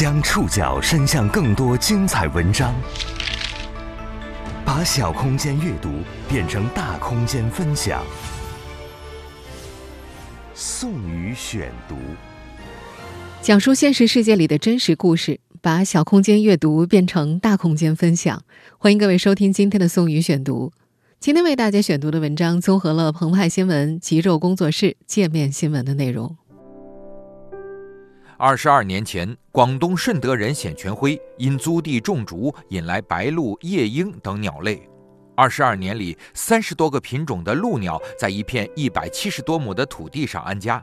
将触角伸向更多精彩文章，把小空间阅读变成大空间分享。宋宇选读，讲述现实世界里的真实故事，把小空间阅读变成大空间分享。欢迎各位收听今天的宋宇选读。今天为大家选读的文章综合了澎湃新闻、极昼工作室、界面新闻的内容。二十二年前，广东顺德人冼全辉因租地种竹，引来白鹭、夜莺等鸟类。二十二年里，三十多个品种的鹭鸟在一片一百七十多亩的土地上安家，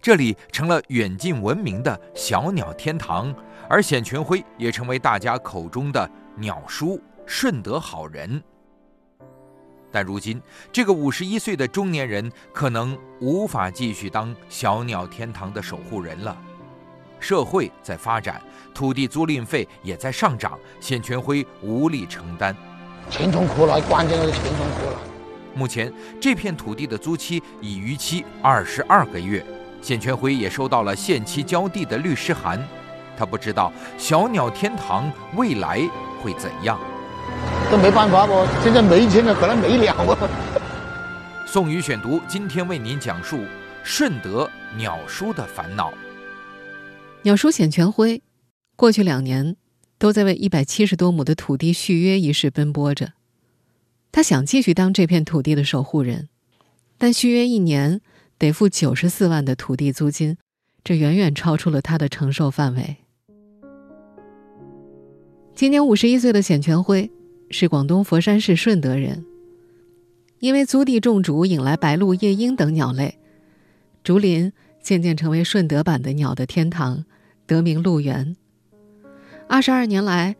这里成了远近闻名的小鸟天堂，而冼全辉也成为大家口中的鸟叔、顺德好人。但如今，这个五十一岁的中年人可能无法继续当小鸟天堂的守护人了。社会在发展，土地租赁费也在上涨，冼全辉无力承担。钱从何来？关键是钱从何来？目前这片土地的租期已逾期二十二个月，冼全辉也收到了限期交地的律师函。他不知道小鸟天堂未来会怎样。这没办法不？现在没钱了，可能没了啊。宋宇选读今天为您讲述顺德鸟叔的烦恼。鸟叔冼全辉，过去两年都在为一百七十多亩的土地续约一事奔波着。他想继续当这片土地的守护人，但续约一年得付九十四万的土地租金，这远远超出了他的承受范围。今年五十一岁的冼全辉是广东佛山市顺德人，因为租地种竹引来白鹭、夜莺等鸟类，竹林渐渐成为顺德版的鸟的天堂。得名鹿园。二十二年来，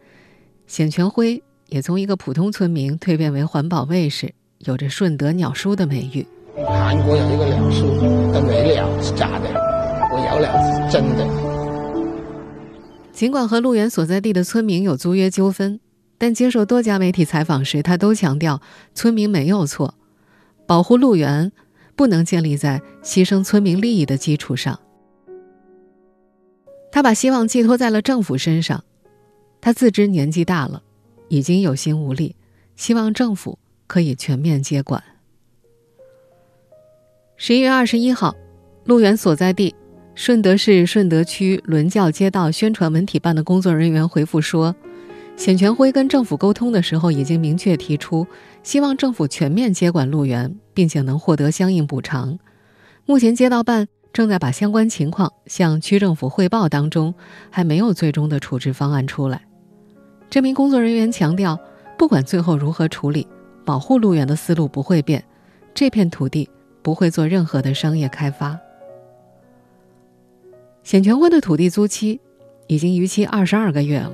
冼全辉也从一个普通村民蜕变为环保卫士，有着“顺德鸟叔”的美誉。韩国有一个鸟叔，那没了是假的，我有了是真的。尽管和鹿园所在地的村民有租约纠纷，但接受多家媒体采访时，他都强调村民没有错，保护鹿园不能建立在牺牲村民利益的基础上。他把希望寄托在了政府身上，他自知年纪大了，已经有心无力，希望政府可以全面接管。十一月二十一号，陆源所在地顺德市顺德区伦教街道宣传文体办的工作人员回复说，冼全辉跟政府沟通的时候已经明确提出，希望政府全面接管路源，并且能获得相应补偿。目前街道办。正在把相关情况向区政府汇报当中，还没有最终的处置方案出来。这名工作人员强调，不管最后如何处理，保护路源的思路不会变，这片土地不会做任何的商业开发。冼全辉的土地租期已经逾期二十二个月了，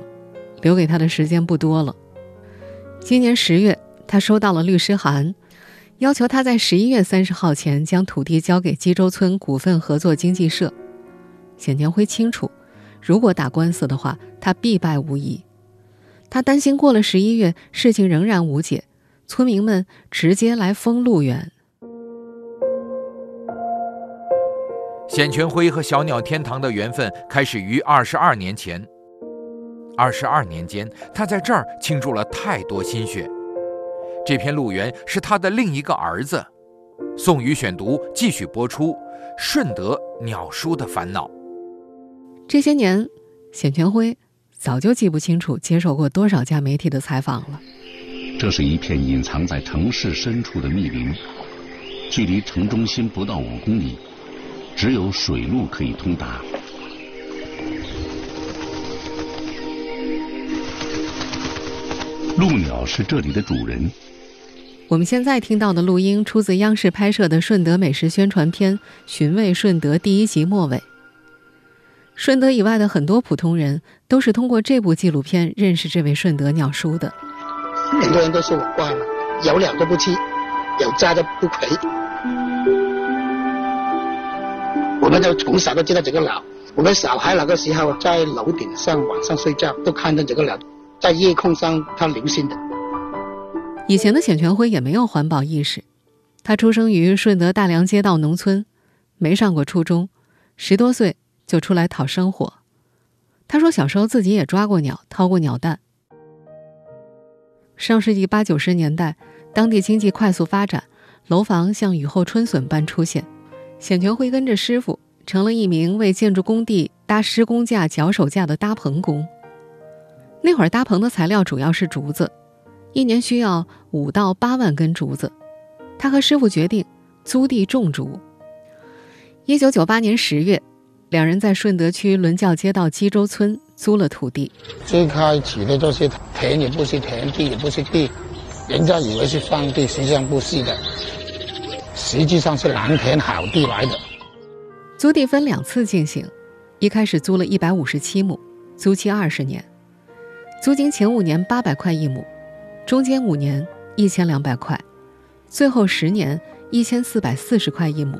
留给他的时间不多了。今年十月，他收到了律师函。要求他在十一月三十号前将土地交给基州村股份合作经济社。冼全辉清楚，如果打官司的话，他必败无疑。他担心过了十一月，事情仍然无解，村民们直接来封路远。冼全辉和小鸟天堂的缘分开始于二十二年前。二十二年间，他在这儿倾注了太多心血。这片鹿园是他的另一个儿子。宋宇选读继续播出。顺德鸟叔的烦恼。这些年，冼全辉早就记不清楚接受过多少家媒体的采访了。这是一片隐藏在城市深处的密林，距离城中心不到五公里，只有水路可以通达。鹿鸟是这里的主人。我们现在听到的录音出自央视拍摄的顺德美食宣传片《寻味顺德》第一集末尾。顺德以外的很多普通人都是通过这部纪录片认识这位顺德鸟叔的。很多人都说我怪了，有鸟都不吃，有家都不回。我们就从小都知道这个鸟。我们小孩那个时候在楼顶上晚上睡觉，都看到这个鸟在夜空上它流星的。以前的冼全辉也没有环保意识，他出生于顺德大良街道农村，没上过初中，十多岁就出来讨生活。他说，小时候自己也抓过鸟，掏过鸟蛋。上世纪八九十年代，当地经济快速发展，楼房像雨后春笋般出现。显全辉跟着师傅，成了一名为建筑工地搭施工架、脚手架的搭棚工。那会儿搭棚的材料主要是竹子，一年需要五到八万根竹子。他和师傅决定租地种竹。一九九八年十月，两人在顺德区伦教街道基州村租了土地。最开始的就是田也不是田，地也不是地，人家以为是荒地，实际上不是的。实际上是蓝田好地来的。租地分两次进行，一开始租了一百五十七亩，租期二十年，租金前五年八百块一亩，中间五年一千两百块，最后十年一千四百四十块一亩。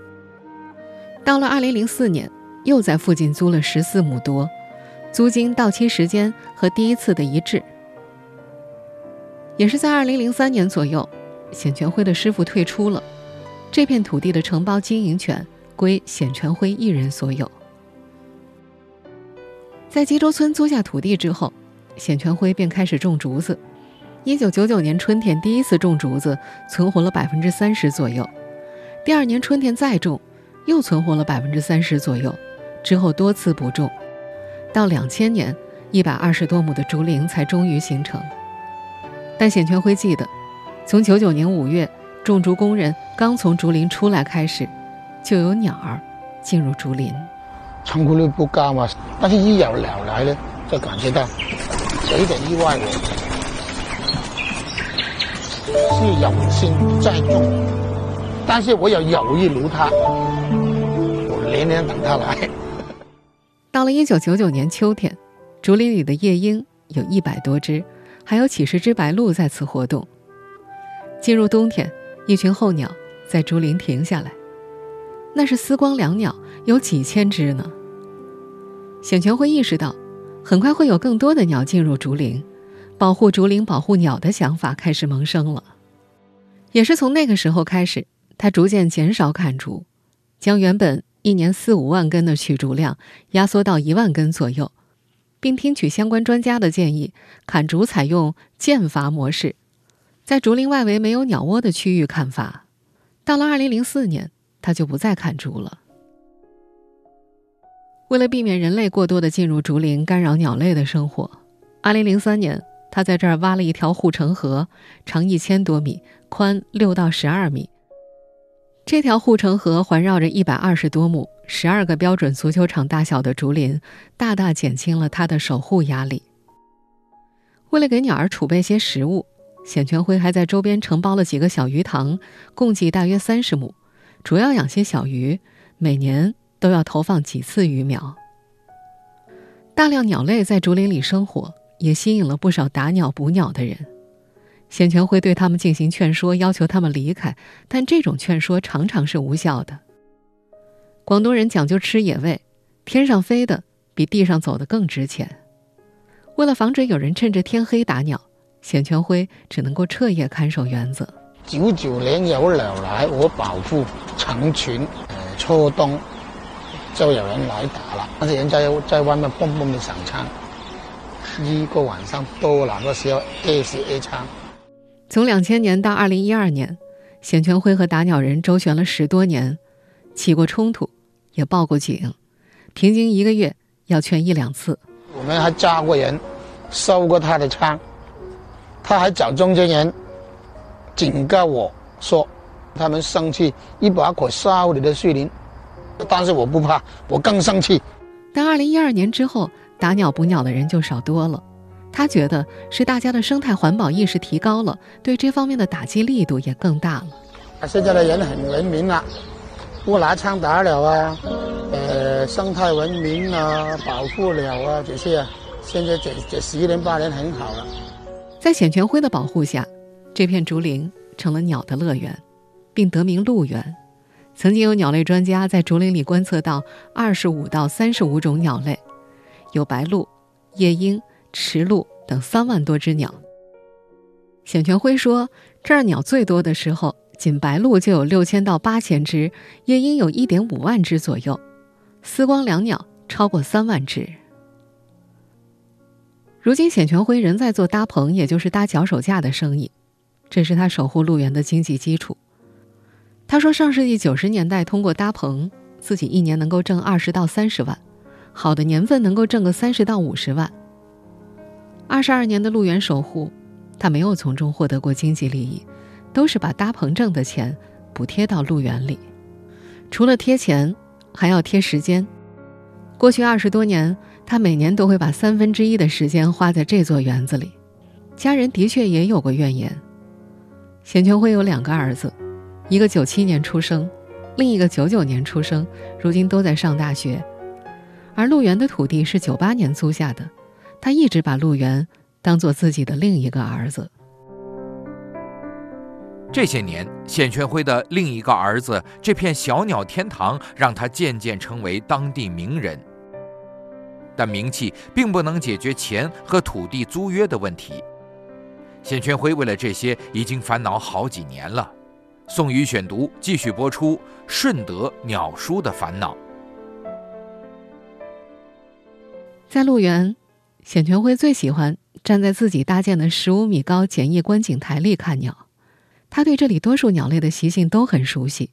到了二零零四年，又在附近租了十四亩多，租金到期时间和第一次的一致。也是在二零零三年左右，显全辉的师傅退出了。这片土地的承包经营权归显全辉一人所有。在吉州村租下土地之后，显全辉便开始种竹子。一九九九年春天第一次种竹子，存活了百分之三十左右。第二年春天再种，又存活了百分之三十左右。之后多次补种，到两千年，一百二十多亩的竹林才终于形成。但显全辉记得，从九九年五月。种竹工人刚从竹林出来开始，就有鸟儿进入竹林。成功率不高嘛，但是一有鸟来了，就感觉到有点意外的，是有心在种，但是我有犹豫如他，我连连等他来。到了一九九九年秋天，竹林里的。夜莺有一百多只，还有几十只白鹭在此活动。进入冬天。一群候鸟在竹林停下来，那是丝光椋鸟，有几千只呢。显全辉意识到，很快会有更多的鸟进入竹林，保护竹林、保护鸟的想法开始萌生了。也是从那个时候开始，他逐渐减少砍竹，将原本一年四五万根的取竹量压缩到一万根左右，并听取相关专家的建议，砍竹采用间伐模式。在竹林外围没有鸟窝的区域砍伐，到了二零零四年，他就不再砍竹了。为了避免人类过多的进入竹林干扰鸟类的生活，二零零三年，他在这儿挖了一条护城河，长一千多米，宽六到十二米。这条护城河环绕着一百二十多亩、十二个标准足球场大小的竹林，大大减轻了他的守护压力。为了给鸟儿储备些食物。显全辉还在周边承包了几个小鱼塘，共计大约三十亩，主要养些小鱼，每年都要投放几次鱼苗。大量鸟类在竹林里生活，也吸引了不少打鸟捕鸟的人。显全辉对他们进行劝说，要求他们离开，但这种劝说常常是无效的。广东人讲究吃野味，天上飞的比地上走的更值钱。为了防止有人趁着天黑打鸟。显全辉只能够彻夜看守园子。九九年有鸟来，我保护成群。呃，初冬就有人来打了，但是人家又在外面蹦蹦的响枪，一个晚上多两个时候二十二枪。从两千年到二零一二年，显全辉和打鸟人周旋了十多年，起过冲突，也报过警，平均一个月要劝一两次。我们还抓过人，收过他的枪。他还找中间人警告我说，他们生气一把火烧你的树林，但是我不怕，我更生气。但二零一二年之后，打鸟捕鸟的人就少多了。他觉得是大家的生态环保意识提高了，对这方面的打击力度也更大了。现在的人很文明了，不拿枪打鸟啊，呃，生态文明啊，保护鸟啊这些，现在这这十年八年很好了。在显全辉的保护下，这片竹林成了鸟的乐园，并得名鹿园。曾经有鸟类专家在竹林里观测到二十五到三十五种鸟类，有白鹭、夜莺、池鹭等三万多只鸟。显全辉说，这儿鸟最多的时候，仅白鹭就有六千到八千只，夜莺有一点五万只左右，丝光椋鸟超过三万只。如今，显全辉仍在做搭棚，也就是搭脚手架的生意，这是他守护鹿园的经济基础。他说，上世纪九十年代通过搭棚，自己一年能够挣二十到三十万，好的年份能够挣个三十到五十万。二十二年的路源守护，他没有从中获得过经济利益，都是把搭棚挣的钱补贴到路源里。除了贴钱，还要贴时间。过去二十多年。他每年都会把三分之一的时间花在这座园子里，家人的确也有过怨言。显全辉有两个儿子，一个九七年出生，另一个九九年出生，如今都在上大学。而陆源的土地是九八年租下的，他一直把陆源当做自己的另一个儿子。这些年，显全辉的另一个儿子这片小鸟天堂，让他渐渐成为当地名人。但名气并不能解决钱和土地租约的问题。显全辉为了这些已经烦恼好几年了。宋宇选读继续播出：顺德鸟叔的烦恼。在鹿园，显全辉最喜欢站在自己搭建的十五米高简易观景台里看鸟。他对这里多数鸟类的习性都很熟悉。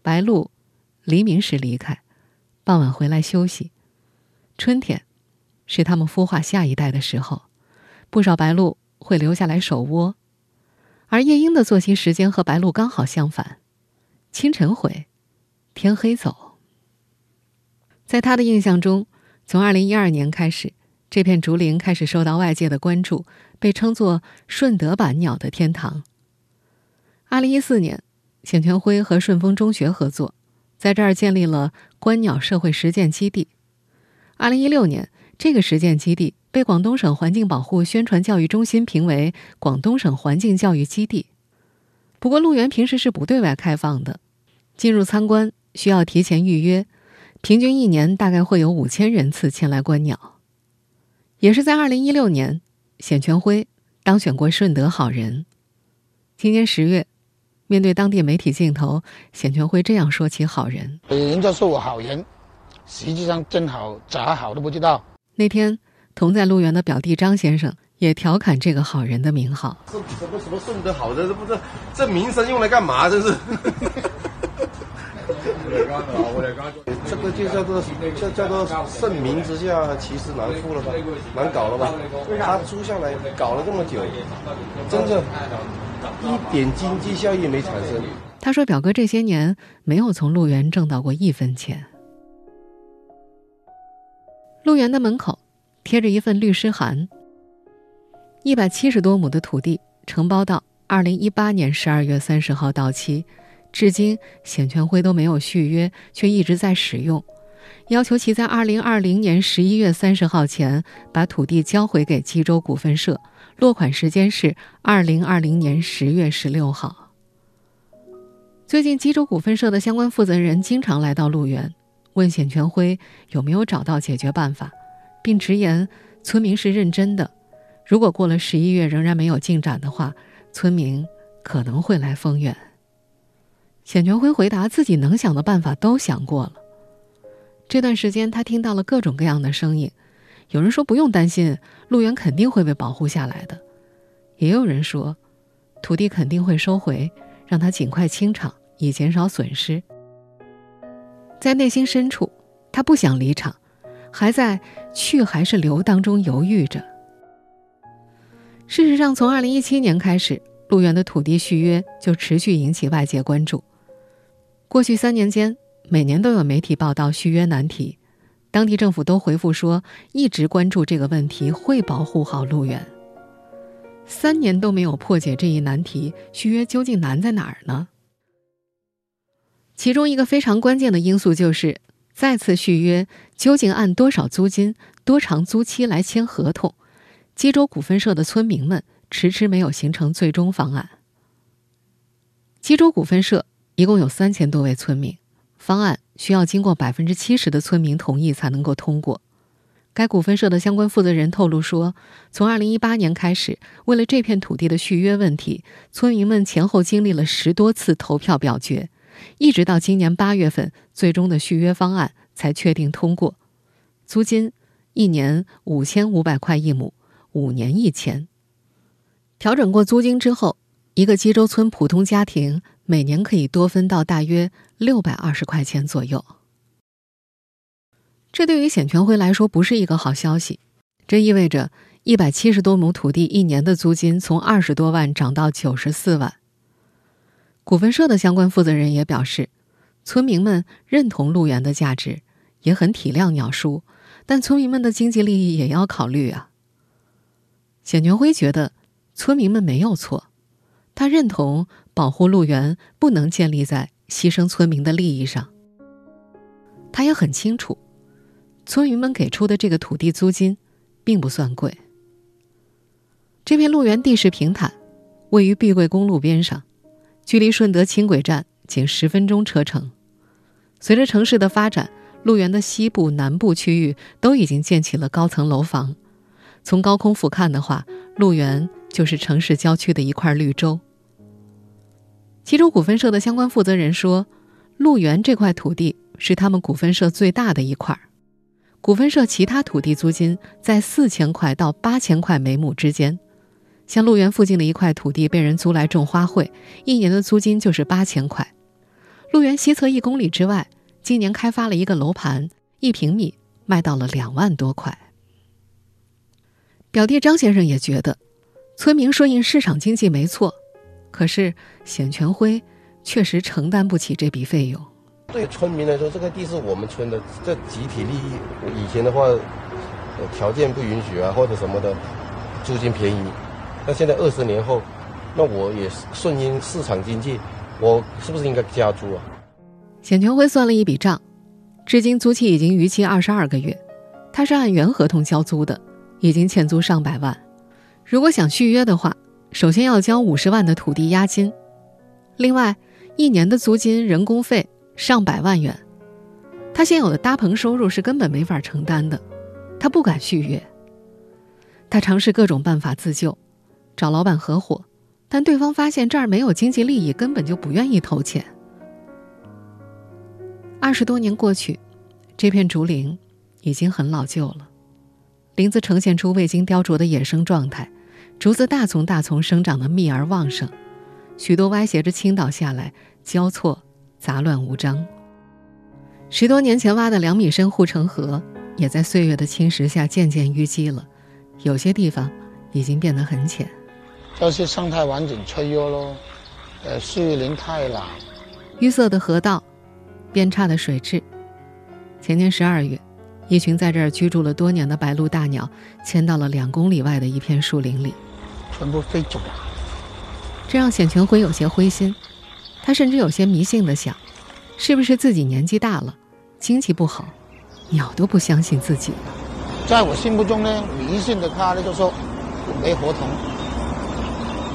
白鹭黎明时离开，傍晚回来休息。春天，是它们孵化下一代的时候，不少白鹭会留下来守窝，而夜莺的作息时间和白鹭刚好相反，清晨回，天黑走。在他的印象中，从二零一二年开始，这片竹林开始受到外界的关注，被称作“顺德版鸟的天堂”。二零一四年，冼全辉和顺丰中学合作，在这儿建立了观鸟社会实践基地。二零一六年，这个实践基地被广东省环境保护宣传教育中心评为广东省环境教育基地。不过，鹿园平时是不对外开放的，进入参观需要提前预约，平均一年大概会有五千人次前来观鸟。也是在二零一六年，冼全辉当选过顺德好人。今年十月，面对当地媒体镜头，冼全辉这样说起好人：“人家说我好人。”实际上真好咋好都不知道。那天同在鹿园的表弟张先生也调侃这个好人的名号。什么什么顺德好的，这不是这名声用来干嘛？这是。这个就叫做叫叫做盛名之下，其实难副了吧？难搞了吧？他租下来搞了这么久，真正一点经济效益没产生。他说：“表哥这些年没有从鹿园挣到过一分钱。”鹿园的门口贴着一份律师函。一百七十多亩的土地承包到二零一八年十二月三十号到期，至今显全辉都没有续约，却一直在使用，要求其在二零二零年十一月三十号前把土地交回给冀州股份社，落款时间是二零二零年十月十六号。最近，冀州股份社的相关负责人经常来到鹿园。问显全辉有没有找到解决办法，并直言村民是认真的。如果过了十一月仍然没有进展的话，村民可能会来丰源。显全辉回答自己能想的办法都想过了。这段时间他听到了各种各样的声音，有人说不用担心，路源肯定会被保护下来的；也有人说土地肯定会收回，让他尽快清场以减少损失。在内心深处，他不想离场，还在去还是留当中犹豫着。事实上，从二零一七年开始，陆源的土地续约就持续引起外界关注。过去三年间，每年都有媒体报道续约难题，当地政府都回复说一直关注这个问题，会保护好陆源。三年都没有破解这一难题，续约究竟难在哪儿呢？其中一个非常关键的因素就是再次续约究竟按多少租金、多长租期来签合同。基州股份社的村民们迟迟没有形成最终方案。基州股份社一共有三千多位村民，方案需要经过百分之七十的村民同意才能够通过。该股份社的相关负责人透露说，从二零一八年开始，为了这片土地的续约问题，村民们前后经历了十多次投票表决。一直到今年八月份，最终的续约方案才确定通过。租金一年五千五百块一亩，五年一签。调整过租金之后，一个基州村普通家庭每年可以多分到大约六百二十块钱左右。这对于显全辉来说不是一个好消息，这意味着一百七十多亩土地一年的租金从二十多万涨到九十四万。股份社的相关负责人也表示，村民们认同路源的价值，也很体谅鸟叔，但村民们的经济利益也要考虑啊。简全辉觉得村民们没有错，他认同保护路源不能建立在牺牲村民的利益上。他也很清楚。村民们给出的这个土地租金，并不算贵。这片路园地势平坦，位于碧桂公路边上，距离顺德轻轨站仅十分钟车程。随着城市的发展，路园的西部、南部区域都已经建起了高层楼房。从高空俯瞰的话，路园就是城市郊区的一块绿洲。其中股份社的相关负责人说：“路园这块土地是他们股份社最大的一块。”股份社其他土地租金在四千块到八千块每亩之间，像路园附近的一块土地被人租来种花卉，一年的租金就是八千块。路园西侧一公里之外，今年开发了一个楼盘，一平米卖到了两万多块。表弟张先生也觉得，村民顺应市场经济没错，可是显全辉确实承担不起这笔费用。对村民来说，这个地是我们村的，这集体利益。以前的话，条件不允许啊，或者什么的，租金便宜。那现在二十年后，那我也顺应市场经济，我是不是应该加租啊？显全辉算了一笔账，至今租期已经逾期二十二个月，他是按原合同交租的，已经欠租上百万。如果想续约的话，首先要交五十万的土地押金，另外一年的租金、人工费。上百万元，他现有的搭棚收入是根本没法承担的，他不敢续约。他尝试各种办法自救，找老板合伙，但对方发现这儿没有经济利益，根本就不愿意投钱。二十多年过去，这片竹林已经很老旧了，林子呈现出未经雕琢的野生状态，竹子大丛大丛生长的密而旺盛，许多歪斜着倾倒下来，交错。杂乱无章。十多年前挖的两米深护城河，也在岁月的侵蚀下渐渐淤积了，有些地方已经变得很浅。就是生态环境脆弱喽，呃，树林太老。淤塞的河道，变差的水质。前年十二月，一群在这儿居住了多年的白鹭大鸟迁到了两公里外的一片树林里，全部飞走了。这让显全辉有些灰心。他甚至有些迷信的想，是不是自己年纪大了，经济不好，鸟都不相信自己了。在我心目中呢，迷信的他呢就说没合同，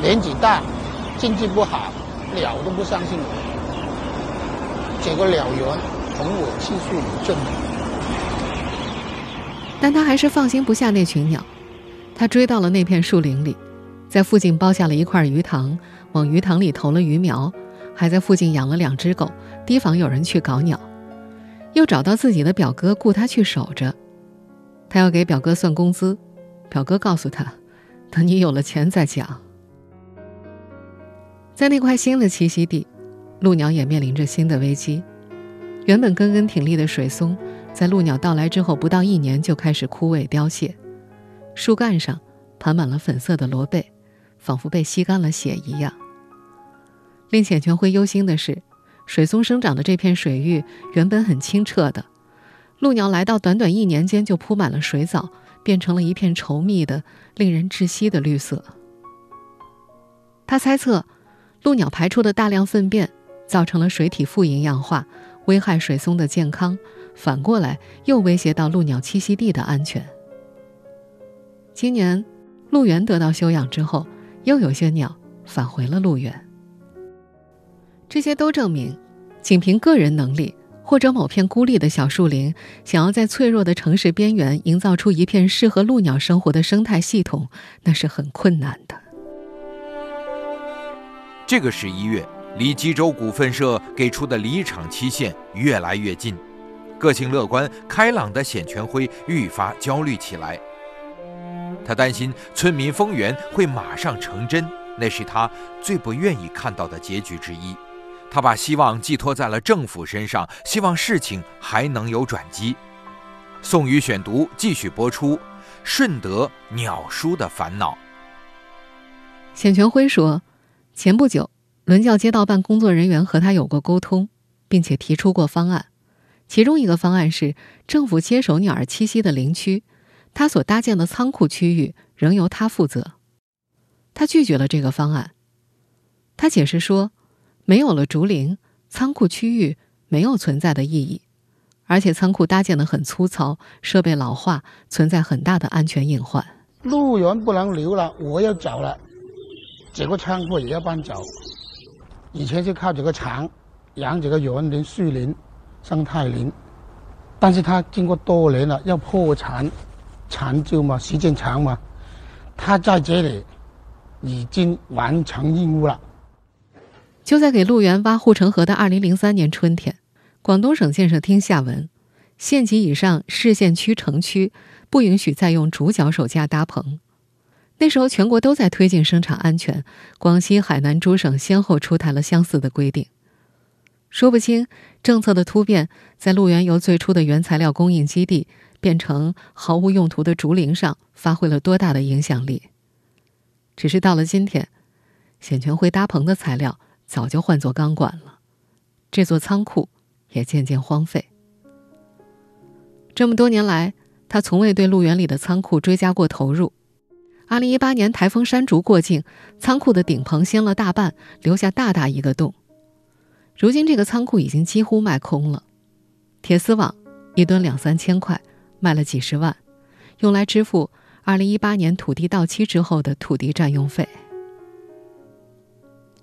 年纪大，经济不好，鸟都不相信我。结果鸟园同我继续无证。但他还是放心不下那群鸟，他追到了那片树林里，在附近包下了一块鱼塘，往鱼塘里投了鱼苗。还在附近养了两只狗，提防有人去搞鸟。又找到自己的表哥，雇他去守着。他要给表哥算工资，表哥告诉他：“等你有了钱再讲。”在那块新的栖息地，鹭鸟也面临着新的危机。原本根根挺立的水松，在鹭鸟到来之后不到一年就开始枯萎凋谢，树干上盘满了粉色的螺贝，仿佛被吸干了血一样。令浅全辉忧心的是，水松生长的这片水域原本很清澈的，鹭鸟来到，短短一年间就铺满了水藻，变成了一片稠密的、令人窒息的绿色。他猜测，鹭鸟排出的大量粪便造成了水体富营养化，危害水松的健康，反过来又威胁到鹭鸟栖息地的安全。今年，鹿园得到休养之后，又有些鸟返回了鹿园。这些都证明，仅凭个人能力或者某片孤立的小树林，想要在脆弱的城市边缘营造出一片适合鹭鸟生活的生态系统，那是很困难的。这个十一月，离吉州股份社给出的离场期限越来越近，个性乐观开朗的显全辉愈发焦虑起来。他担心村民丰源会马上成真，那是他最不愿意看到的结局之一。他把希望寄托在了政府身上，希望事情还能有转机。宋宇选读继续播出：顺德鸟叔的烦恼。冼全辉说，前不久，伦教街道办工作人员和他有过沟通，并且提出过方案。其中一个方案是，政府接手鸟儿栖息的林区，他所搭建的仓库区域仍由他负责。他拒绝了这个方案。他解释说。没有了竹林，仓库区域没有存在的意义，而且仓库搭建的很粗糙，设备老化，存在很大的安全隐患。路源不能留了，我要走了，这个仓库也要搬走。以前就靠这个厂养这个园林、树林、生态林，但是他经过多年了要破产，长久嘛，时间长嘛，他在这里已经完成任务了。就在给鹿园挖护城河的二零零三年春天，广东省建设厅下文，县级以上市县区城区不允许再用竹脚手架搭棚。那时候全国都在推进生产安全，广西、海南诸省先后出台了相似的规定。说不清政策的突变，在鹿园由最初的原材料供应基地变成毫无用途的竹林上发挥了多大的影响力。只是到了今天，显全会搭棚的材料。早就换作钢管了，这座仓库也渐渐荒废。这么多年来，他从未对路园里的仓库追加过投入。二零一八年台风山竹过境，仓库的顶棚掀了大半，留下大大一个洞。如今这个仓库已经几乎卖空了，铁丝网一吨两三千块，卖了几十万，用来支付二零一八年土地到期之后的土地占用费。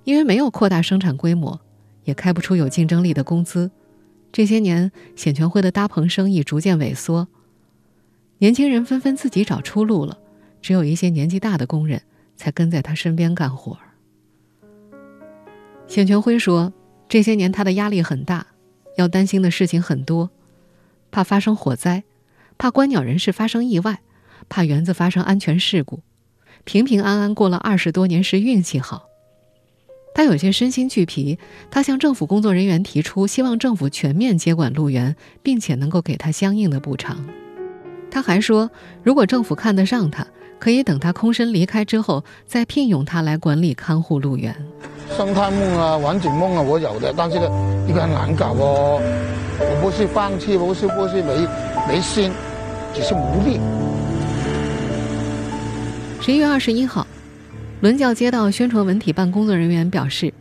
因为没有扩大生产规模，也开不出有竞争力的工资，这些年显全辉的搭棚生意逐渐萎缩，年轻人纷纷自己找出路了，只有一些年纪大的工人才跟在他身边干活。显全辉说，这些年他的压力很大，要担心的事情很多，怕发生火灾，怕观鸟人士发生意外，怕园子发生安全事故，平平安安过了二十多年是运气好。他有些身心俱疲，他向政府工作人员提出，希望政府全面接管鹿园，并且能够给他相应的补偿。他还说，如果政府看得上他，可以等他空身离开之后，再聘用他来管理看护鹿园。生态梦啊，环境梦啊，我有的，但是呢，一个很难搞哦。我不是放弃，不是不是没没心，只是无力。十一月二十一号。伦教街道宣传文体办工作人员表示，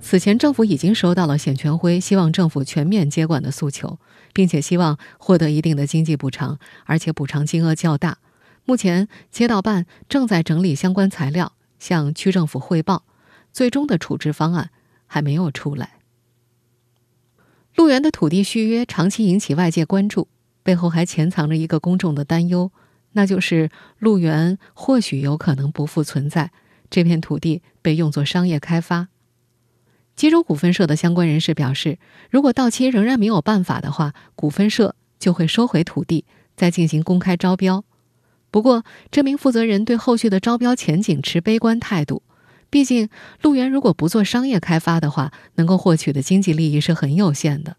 此前政府已经收到了冼全辉希望政府全面接管的诉求，并且希望获得一定的经济补偿，而且补偿金额较大。目前街道办正在整理相关材料，向区政府汇报，最终的处置方案还没有出来。鹿园的土地续约长期引起外界关注，背后还潜藏着一个公众的担忧，那就是鹿园或许有可能不复存在。这片土地被用作商业开发。吉州股份社的相关人士表示，如果到期仍然没有办法的话，股份社就会收回土地，再进行公开招标。不过，这名负责人对后续的招标前景持悲观态度。毕竟，鹿园如果不做商业开发的话，能够获取的经济利益是很有限的。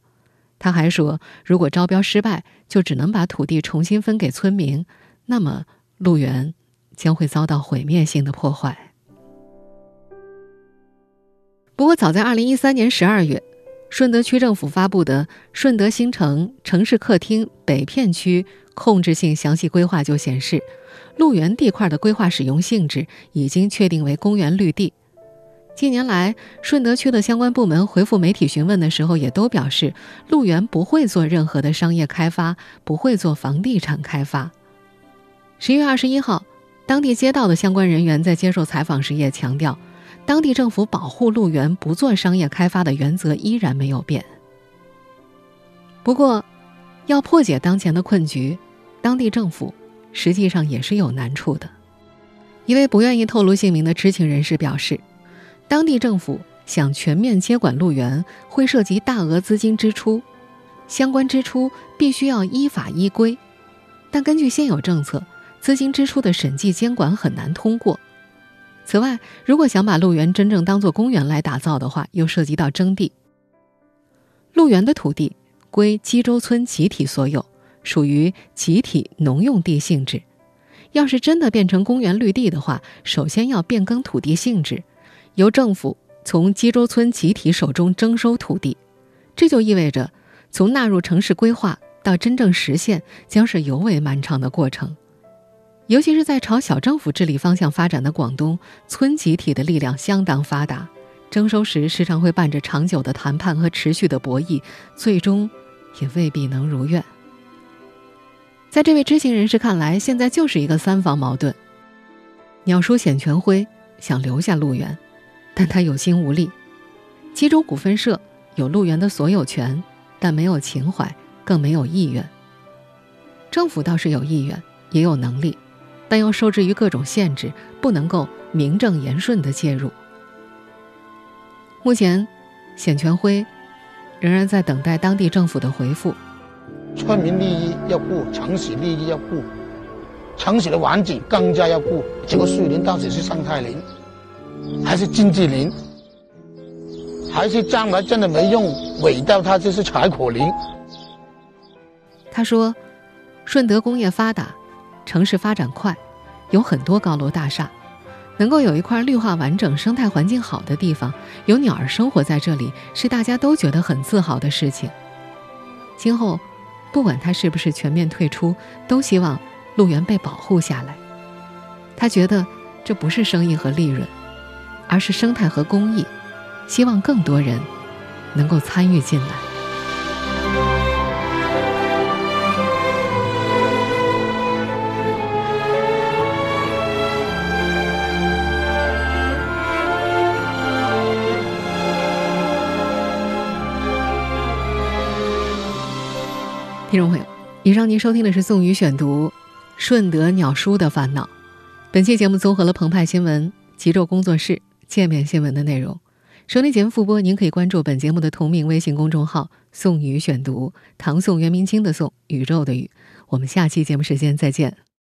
他还说，如果招标失败，就只能把土地重新分给村民，那么鹿园将会遭到毁灭性的破坏。不过，早在二零一三年十二月，顺德区政府发布的《顺德新城城市客厅北片区控制性详细规划》就显示，鹿园地块的规划使用性质已经确定为公园绿地。近年来，顺德区的相关部门回复媒体询问的时候，也都表示，鹿园不会做任何的商业开发，不会做房地产开发。十月二十一号，当地街道的相关人员在接受采访时也强调。当地政府保护鹿园不做商业开发的原则依然没有变。不过，要破解当前的困局，当地政府实际上也是有难处的。一位不愿意透露姓名的知情人士表示，当地政府想全面接管鹿园，会涉及大额资金支出，相关支出必须要依法依规。但根据现有政策，资金支出的审计监管很难通过。此外，如果想把鹿园真正当作公园来打造的话，又涉及到征地。鹿园的土地归基州村集体所有，属于集体农用地性质。要是真的变成公园绿地的话，首先要变更土地性质，由政府从基州村集体手中征收土地。这就意味着，从纳入城市规划到真正实现，将是尤为漫长的过程。尤其是在朝小政府治理方向发展的广东，村集体的力量相当发达。征收时时常会伴着长久的谈判和持续的博弈，最终也未必能如愿。在这位知情人士看来，现在就是一个三方矛盾：鸟叔显全辉想留下陆源，但他有心无力；基州股份社有陆源的所有权，但没有情怀，更没有意愿。政府倒是有意愿，也有能力，但又受制于各种限制，不能够名正言顺的介入。目前，冼全辉仍然在等待当地政府的回复。村民利益要顾，城市利益要顾，城市的环境更加要顾。这个树林到底是生态林，还是经济林，还是将来真的没用，毁掉它就是柴火林？他说：“顺德工业发达，城市发展快，有很多高楼大厦。”能够有一块绿化完整、生态环境好的地方，有鸟儿生活在这里，是大家都觉得很自豪的事情。今后，不管它是不是全面退出，都希望鹿园被保护下来。他觉得这不是生意和利润，而是生态和公益，希望更多人能够参与进来。听众朋友，以上您收听的是宋宇选读《顺德鸟叔的烦恼》。本期节目综合了澎湃新闻、极昼工作室、界面新闻的内容。收听节目复播，您可以关注本节目的同名微信公众号“宋宇选读”，唐宋元明清的宋，宇宙的宇。我们下期节目时间再见。